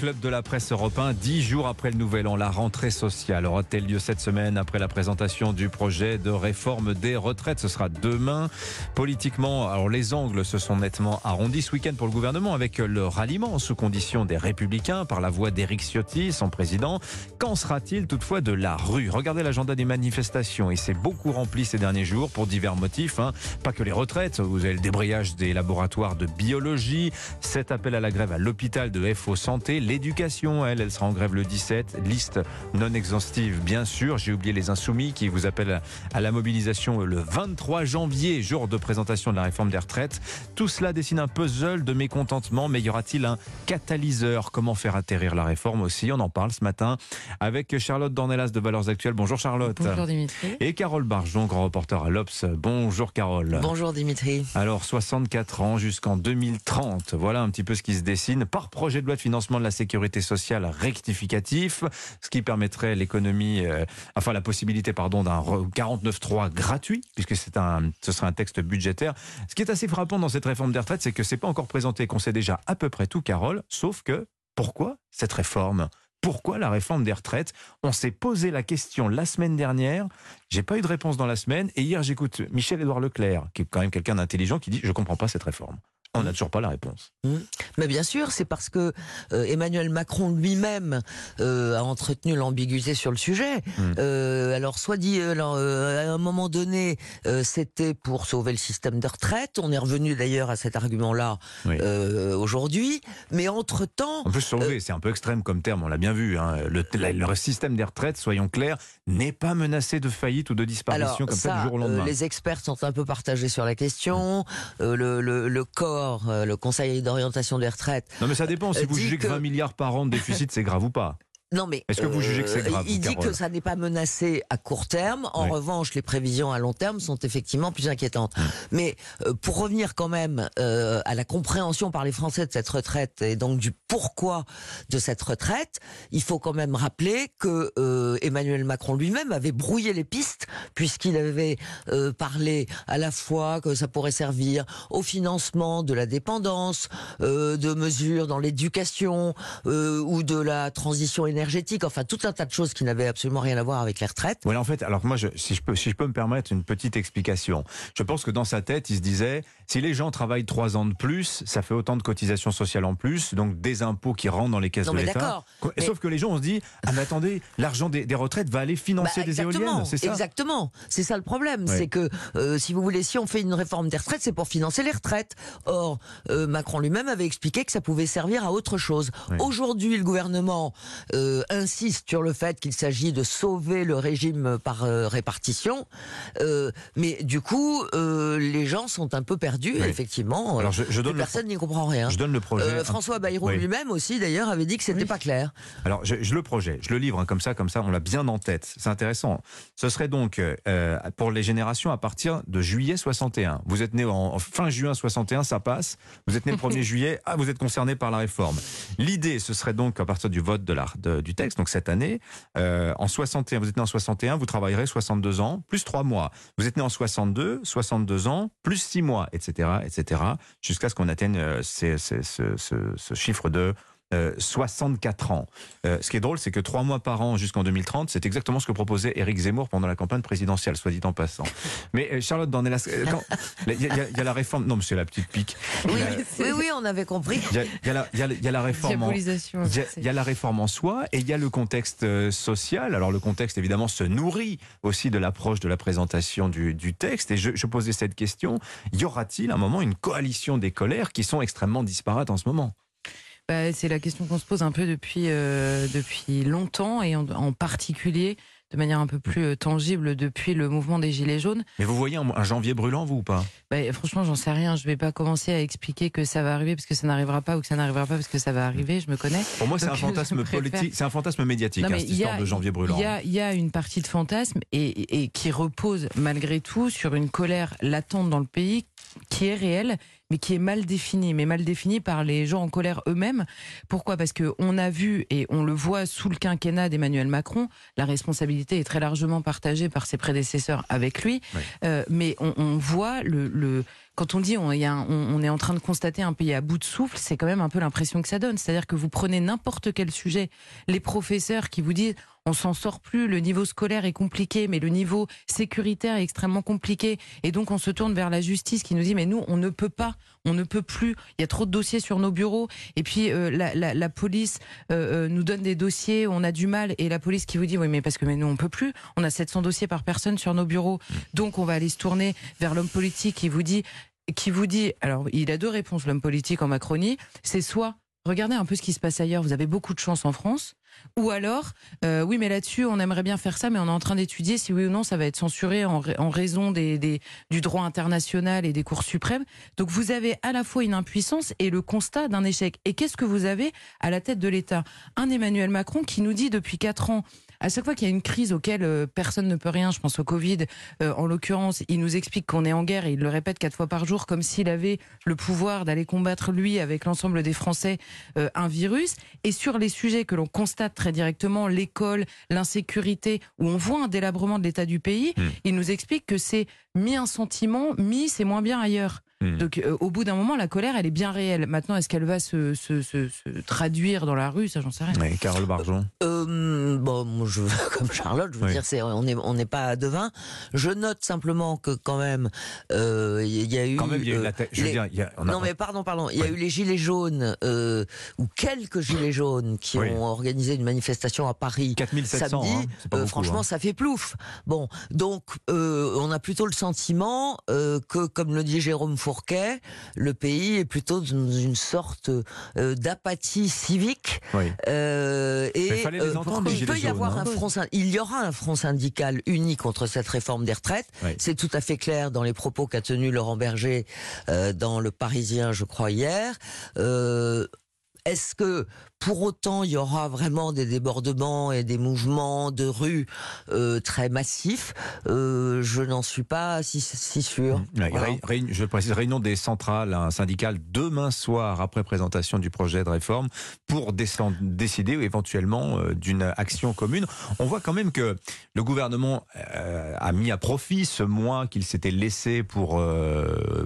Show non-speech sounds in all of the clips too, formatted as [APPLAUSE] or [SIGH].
club de la presse européen, dix jours après le nouvel an, la rentrée sociale aura-t-elle lieu cette semaine après la présentation du projet de réforme des retraites? Ce sera demain. Politiquement, alors les angles se sont nettement arrondis ce week-end pour le gouvernement avec le ralliement sous condition des Républicains par la voix d'Éric Ciotti, son président. Qu'en sera-t-il toutefois de la rue? Regardez l'agenda des manifestations. Il s'est beaucoup rempli ces derniers jours pour divers motifs. Hein. Pas que les retraites. Vous avez le débrayage des laboratoires de biologie, cet appel à la grève à l'hôpital de FO Santé. L'éducation, elle, elle sera en grève le 17. Liste non exhaustive, bien sûr. J'ai oublié les insoumis qui vous appellent à la mobilisation le 23 janvier, jour de présentation de la réforme des retraites. Tout cela dessine un puzzle de mécontentement, mais y aura-t-il un catalyseur? Comment faire atterrir la réforme aussi? On en parle ce matin avec Charlotte Dornelas de Valeurs Actuelles. Bonjour Charlotte. Bonjour Dimitri. Et Carole Barjon, grand reporter à l'Obs. Bonjour Carole. Bonjour Dimitri. Alors 64 ans jusqu'en 2030. Voilà un petit peu ce qui se dessine par projet de loi de financement de la sécurité sociale rectificatif, ce qui permettrait l'économie, euh, enfin la possibilité pardon d'un 49.3 gratuit, puisque c'est un, ce serait un texte budgétaire. Ce qui est assez frappant dans cette réforme des retraites, c'est que c'est pas encore présenté, qu'on sait déjà à peu près tout, Carole, sauf que pourquoi cette réforme? Pourquoi la réforme des retraites? On s'est posé la question la semaine dernière. J'ai pas eu de réponse dans la semaine. Et hier, j'écoute Michel-Édouard Leclerc, qui est quand même quelqu'un d'intelligent, qui dit Je comprends pas cette réforme. On n'a toujours pas la réponse. Mmh. Mais bien sûr, c'est parce que euh, Emmanuel Macron lui-même euh, a entretenu l'ambiguïté sur le sujet. Mmh. Euh, alors, soit dit, alors, à un moment donné, c'était pour sauver le système de retraite. On est revenu d'ailleurs à cet argument-là aujourd'hui. Mais entre-temps... On peut sauver, c'est un peu extrême comme terme, on l'a bien vu. Hein. Le, le, système des retraites, soyons clairs, n'est pas menacé de faillite ou de disparition comme ça, du jour au lendemain. les experts sont un peu partagés sur la question. le, le, le corps euh, le Conseil d'orientation des retraites. Non, mais ça dépend. Si vous jugez que 20 milliards par an de déficit, c'est grave ou pas non mais est-ce que vous jugez que c'est euh, grave Il dit que ça n'est pas menacé à court terme. En revanche, les prévisions à long terme sont effectivement plus inquiétantes. Hum. Mais euh, pour revenir quand même euh, à la compréhension par les Français de cette retraite et donc du pourquoi de cette retraite, il faut quand même rappeler que Emmanuel Macron lui-même avait brouillé les pistes puisqu'il avait parlé à la fois que ça pourrait servir au financement de la dépendance, de mesures dans l'éducation ou de la transition énergétique énergétique, enfin tout un tas de choses qui n'avaient absolument rien à voir avec les retraites. Oui, en fait, alors moi, je, si, je peux, si je peux me permettre une petite explication, je pense que dans sa tête, il se disait, si les gens travaillent trois ans de plus, ça fait autant de cotisations sociales en plus, donc des impôts qui rentrent dans les caisses de l'État. Sauf que les gens, on se dit, ah mais attendez, l'argent des, retraites va aller financer bah, des éoliennes, c'est ça Exactement, c'est ça le problème, c'est que euh, si vous voulez, si on fait une réforme des retraites, c'est pour financer les retraites. Or, euh, Macron lui-même avait expliqué que ça pouvait servir à autre chose. Aujourd'hui, le gouvernement euh, euh, insiste sur le fait qu'il s'agit de sauver le régime par euh, répartition, euh, mais du coup, les gens sont un peu perdus, effectivement. Alors je, donne personne n'y comprend rien. Je donne le projet. François Bayrou lui-même aussi, d'ailleurs, avait dit que c'était pas clair. Alors je, le projet, je le livre hein, comme ça, comme ça, on l'a bien en tête. C'est intéressant. Ce serait donc pour les générations à partir de juillet 61. Vous êtes né en, fin juin 61, ça passe. Vous êtes né le 1er [LAUGHS] juillet, ah, vous êtes concerné par la réforme. L'idée, ce serait donc à partir du vote de la, de, du texte, donc cette année, euh, en 61, vous êtes né en 61, vous travaillerez 62 ans, plus 3 mois. Vous êtes né en 62, 62 ans, plus 6 mois, etc., etc., jusqu'à ce qu'on atteigne euh, ce chiffre de 64 euh, ans. Euh, ce qui est drôle, c'est que trois mois par an jusqu'en 2030, c'est exactement ce que proposait Éric Zemmour pendant la campagne présidentielle, soit dit en passant. Mais euh, Charlotte Dornelas, il y, a la réforme. Non, mais c'est la petite pique. Oui, oui, on avait compris. Il y, a la réforme. En, il y, a la réforme en soi et il y a le contexte social. Alors le contexte, évidemment, se nourrit aussi de l'approche de la présentation du, du texte. Et je, je posais cette question y aura-t-il un moment une coalition des colères qui sont extrêmement disparates en ce moment bah, c'est la question qu'on se pose un peu depuis, euh, depuis longtemps et en, particulier de manière un peu plus euh, tangible depuis le mouvement des Gilets jaunes. Mais vous voyez un, janvier brûlant, vous ou pas? Bah, Franchement, j'en sais rien. Je vais pas commencer à expliquer que ça va arriver parce que ça n'arrivera pas ou que ça n'arrivera pas parce que ça va arriver. Je me connais. Pour moi, c'est un [LAUGHS] fantasme politique, c'est un fantasme médiatique, hein, cette histoire de janvier brûlant. Il y, a, une partie de fantasme et, et qui repose malgré tout sur une colère latente dans le pays qui est réel, mais qui est mal défini, mais mal défini par les gens en colère eux-mêmes. Pourquoi? Parce que on a vu et on le voit sous le quinquennat d'Emmanuel Macron, la responsabilité est très largement partagée par ses prédécesseurs avec lui, euh, mais on, on voit le, le, quand on dit on, y a on, on, est en train de constater un pays à bout de souffle, c'est quand même un peu l'impression que ça donne. C'est-à-dire que vous prenez n'importe quel sujet, les professeurs qui vous disent on s'en sort plus, le niveau scolaire est compliqué, mais le niveau sécuritaire est extrêmement compliqué, et donc on se tourne vers la justice qui nous dit mais nous on ne peut pas, on ne peut plus, il y a trop de dossiers sur nos bureaux, et puis euh, la, police euh, euh, nous donne des dossiers, on a du mal, et la police qui vous dit oui mais parce que mais nous on peut plus, on a 700 dossiers par personne sur nos bureaux, donc on va aller se tourner vers l'homme politique qui vous dit qui vous dit, alors il a deux réponses, l'homme politique en Macronie, c'est soit regardez un peu ce qui se passe ailleurs, vous avez beaucoup de chance en France, ou alors, euh, oui, mais là-dessus, on aimerait bien faire ça, mais on est en train d'étudier si oui ou non ça va être censuré en, raison des, des, du droit international et des cours suprêmes. Donc vous avez à la fois une impuissance et le constat d'un échec. Et qu'est-ce que vous avez à la tête de l'État? Un Emmanuel Macron qui nous dit depuis quatre ans à chaque fois qu'il y a une crise auquel euh, personne ne peut rien, je pense au Covid, euh, en l'occurrence, il nous explique qu'on est en guerre et il le répète quatre fois par jour comme s'il avait le pouvoir d'aller combattre lui avec l'ensemble des Français euh, un virus. Et sur les sujets que l'on constate très directement, l'école, l'insécurité, où on voit un délabrement de l'état du pays, mmh. il nous explique que c'est mi un sentiment, mi c'est moins bien ailleurs. Hmm. Donc, euh, au bout d'un moment, la colère, elle est bien réelle. Maintenant, est-ce qu'elle va se, se, se, se, traduire dans la rue? Ça, j'en sais rien. Oui, Carole Barjon. Euh, bon, moi, je, [LAUGHS] comme Charlotte, je veux oui. dire, c'est, on n'est on n'est pas devin. Je note simplement que quand même, il euh, y a eu. Quand même, il y a eu la je veux dire, y a, on a non, mais pardon, pardon. Il y a eu les gilets jaunes euh, ou quelques gilets jaunes qui oui. ont organisé une manifestation à Paris 4700, samedi. Hein, pas beaucoup, franchement, hein. ça fait plouf. Bon, donc on a plutôt le sentiment que, comme le dit Jérôme Fournier, Fourquet, le pays est plutôt dans une sorte euh, d'apathie civique. Oui. Euh, et euh, il peut y jaunes, avoir hein. un front, il y aura un front syndical uni contre cette réforme des retraites. Oui. C'est tout à fait clair dans les propos qu'a tenus Laurent Berger euh, dans Le Parisien, je crois hier. Euh, est-ce que pour autant il y aura vraiment des débordements et des mouvements de rue euh, très massifs euh, Je n'en suis pas si, si sûr. Mmh. Voilà. Je précise, réunion des centrales hein, syndicales demain soir après présentation du projet de réforme pour décider éventuellement euh, d'une action commune. On voit quand même que le gouvernement a mis à profit ce mois qu'il s'était laissé pour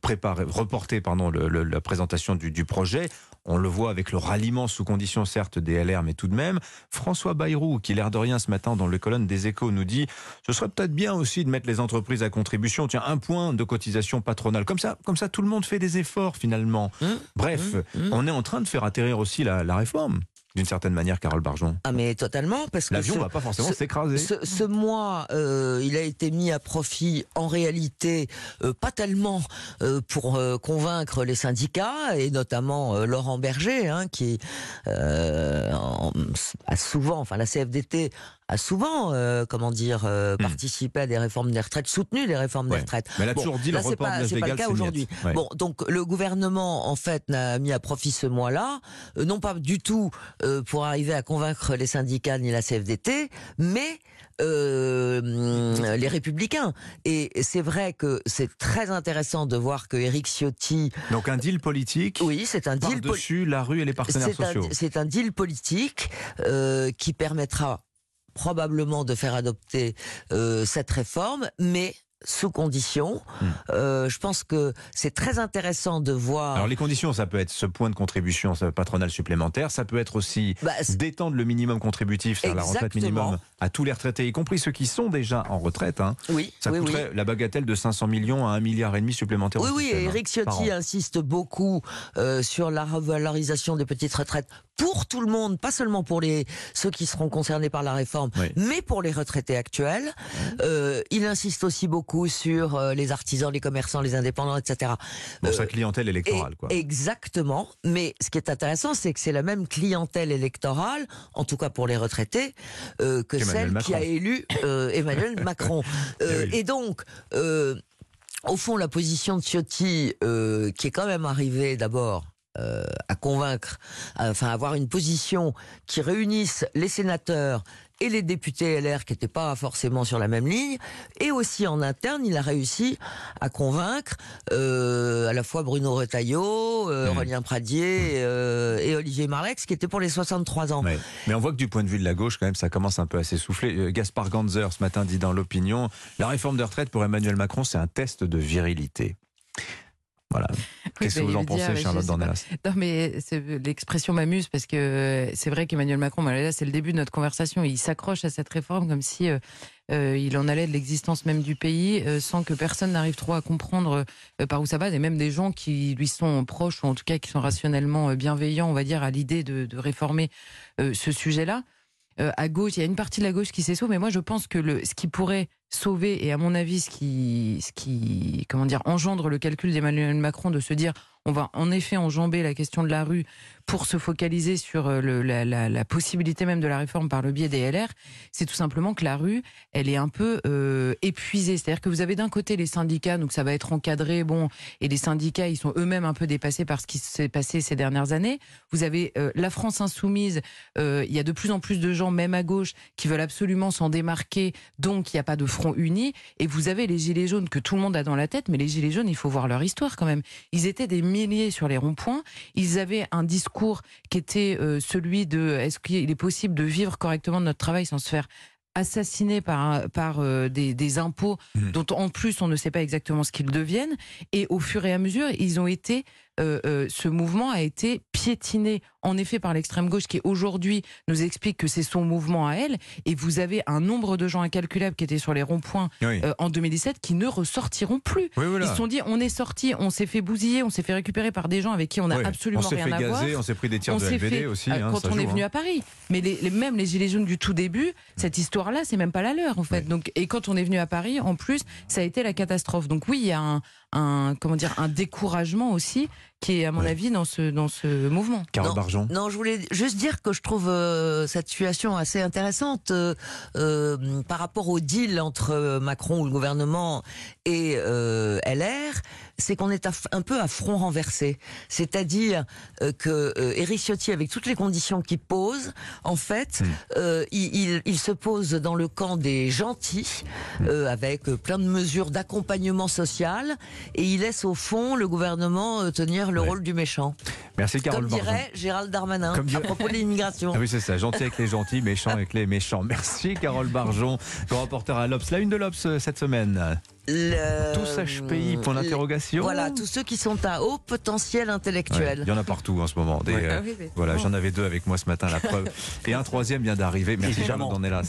préparer, reporter pardon, le, le, la présentation du, du projet. On le voit avec le ralliement sous condition certes des LR, mais tout de même. François Bayrou, qui l'air de rien ce matin dans le colonne des échos, nous dit ce serait peut-être bien aussi de mettre les entreprises à contribution. Tiens, un point de cotisation patronale. Comme ça, comme ça, tout le monde fait des efforts finalement. Mmh, Bref, mmh, mmh. on est en train de faire atterrir aussi la, la réforme d'une certaine manière, Carole Barjon. Ah mais totalement, parce que l'avion va pas forcément s'écraser. Ce, ce, mois, euh, il a été mis à profit en réalité euh, pas tellement euh, pour convaincre les syndicats et notamment Laurent Berger, hein, qui en, a souvent, enfin la CFDT a souvent, euh, comment dire, euh, mmh. participé à des réformes des retraites, soutenu des réformes ouais. des retraites. Mais elle a bon, toujours dit là, le report pas, de légal, pas le cas aujourd'hui. Ouais. Bon, donc le gouvernement, en fait, n'a mis à profit ce mois-là, euh, non pas du tout pour arriver à convaincre les syndicats ni la CFDT, mais euh, les républicains. Et c'est vrai que c'est très intéressant de voir que Éric Ciotti. Donc un deal politique. Oui, c'est un deal. Par-dessus la rue et les partenaires sociaux. C'est un deal politique euh, qui permettra probablement de faire adopter euh, cette réforme, mais sous conditions. Hmm. Euh, je pense que c'est très intéressant de voir. Alors les conditions, ça peut être ce point de contribution patronale supplémentaire, ça peut être aussi bah, d'étendre le minimum contributif, c'est-à-dire la retraite minimum, à tous les retraités, y compris ceux qui sont déjà en retraite. Hein. Oui. Ça oui, coûterait oui. la bagatelle de 500 millions à 1 milliard et demi supplémentaire. Oui, oui. Système, et Eric Ciotti hein, insiste beaucoup euh, sur la revalorisation des petites retraites pour tout le monde, pas seulement pour les ceux qui seront concernés par la réforme, oui. mais pour les retraités actuels. Euh, il insiste aussi beaucoup sur euh, les artisans, les commerçants, les indépendants, etc. Pour sa clientèle électorale, et, quoi. Exactement. Mais ce qui est intéressant, c'est que c'est la même clientèle électorale, en tout cas pour les retraités, euh, que Emmanuel celle Macron. qui a élu euh, Emmanuel [LAUGHS] Macron. Euh, Eh oui. Et donc. au fond, la position de Ciotti, qui est quand même arrivée d'abord euh, à convaincre, à, enfin avoir une position qui réunisse les sénateurs et les députés LR qui n'étaient pas forcément sur la même ligne, et aussi en interne, il a réussi à convaincre euh, à la fois Bruno Retailleau, euh, Mmh. Aurélien Pradier euh, et Olivier Marlex, qui étaient pour les 63 ans. Ouais. Mais on voit que du point de vue de la gauche, quand même, ça commence un peu à s'essouffler. Euh, Gaspard Ganzer, ce matin, dit dans l'opinion La réforme de retraite pour Emmanuel Macron, c'est un test de virilité. Voilà. Qu'est-ce que vous en dire, pensez, Charlotte. Dornelas? Non, mais c'est- l'expression m'amuse parce que c'est vrai qu'Emmanuel Macron, bah, là, c'est le début de notre conversation. Il s'accroche à cette réforme comme si euh, euh, il en allait de l'existence même du pays, euh, sans que personne n'arrive trop à comprendre euh, par où ça va. Et même des gens qui lui sont proches, ou en tout cas qui sont rationnellement euh, bienveillants, on va dire, à l'idée de, de réformer euh, ce sujet-là. Euh, à gauche, il y a une partie de la gauche qui s'essouffle, mais moi je pense que ce qui pourrait sauver, et à mon avis, ce qui, ce qui comment dire, engendre le calcul d'Emmanuel Macron de se dire on va en effet enjamber la question de la rue pour se focaliser sur euh, la, possibilité même de la réforme par le biais des LR, c'est tout simplement que la rue, elle est un peu euh, épuisée. C'est-à-dire que vous avez d'un côté les syndicats, donc ça va être encadré, bon, et les syndicats, ils sont eux-mêmes un peu dépassés par ce qui s'est passé ces dernières années. Vous avez euh, la France insoumise, il y a de plus en plus de gens, même à gauche, qui veulent absolument s'en démarquer, donc il n'y a pas de front uni. Et vous avez les gilets jaunes que tout le monde a dans la tête, mais les gilets jaunes, il faut voir leur histoire quand même. Ils étaient des milliers sur les ronds-points. Ils avaient un discours qui était euh, celui de est-ce qu'il est possible de vivre correctement de notre travail sans se faire assassiner par, par euh, des, des impôts Mhm. dont en plus on ne sait pas exactement ce qu'ils deviennent. Et au fur et à mesure, ils ont été, euh, euh, ce mouvement a été piétiné en effet par l'extrême gauche qui aujourd'hui nous explique que c'est son mouvement à elle. Et vous avez un nombre de gens incalculable qui étaient sur les ronds-points Oui. euh, en 2017 qui ne ressortiront plus. Oui, voilà. Ils se sont dit, on est sorti, on s'est fait bousiller, on s'est fait récupérer par des gens avec qui on n'a Oui. absolument on rien fait à voir. gazer, on s'est pris des tirs On de LVD fait, aussi. hein, quand on est venu hein. à Paris. Mais les, les- même les gilets jaunes du tout début, cette histoire-là, c'est même pas la leur en fait. Donc, et quand on est venu à Paris, en plus, ça a été la catastrophe. Donc oui, il y a un, un- comment dire, un découragement aussi qui est à mon Ouais. avis dans ce dans ce mouvement. Carole Non. Barjon. Non, je voulais juste dire que je trouve euh, cette situation assez intéressante euh, euh, par rapport au deal entre Macron ou le gouvernement et euh, LR, c'est qu'on est un peu à front renversé. C'est-à-dire euh, que euh, Éric Ciotti, avec toutes les conditions qu'il pose, en fait, Mm. euh, il, il- il se pose dans le camp des gentils, euh, avec plein de mesures d'accompagnement social, et il laisse au fond le gouvernement euh, le Ouais. rôle du méchant. Merci Carole Comme dirait Gérald Darmanin Comme à dirait- propos de l'immigration. [LAUGHS] Ah oui, c'est ça. Gentil avec les gentils, méchant avec les méchants. Merci, Carole Barjon, grand reporter à l'Obs. La une de l'Obs euh, cette semaine. Le- Tous HPI, point d'interrogation. Voilà, tous ceux qui sont à haut potentiel Ouais, intellectuel. Il y en a partout en ce moment. Des, Ouais. euh, Ah oui, voilà, j'en avais deux avec moi ce matin, la preuve. [LAUGHS] Et un troisième vient d'arriver. Merci, Évidemment. Charlotte Dornelas.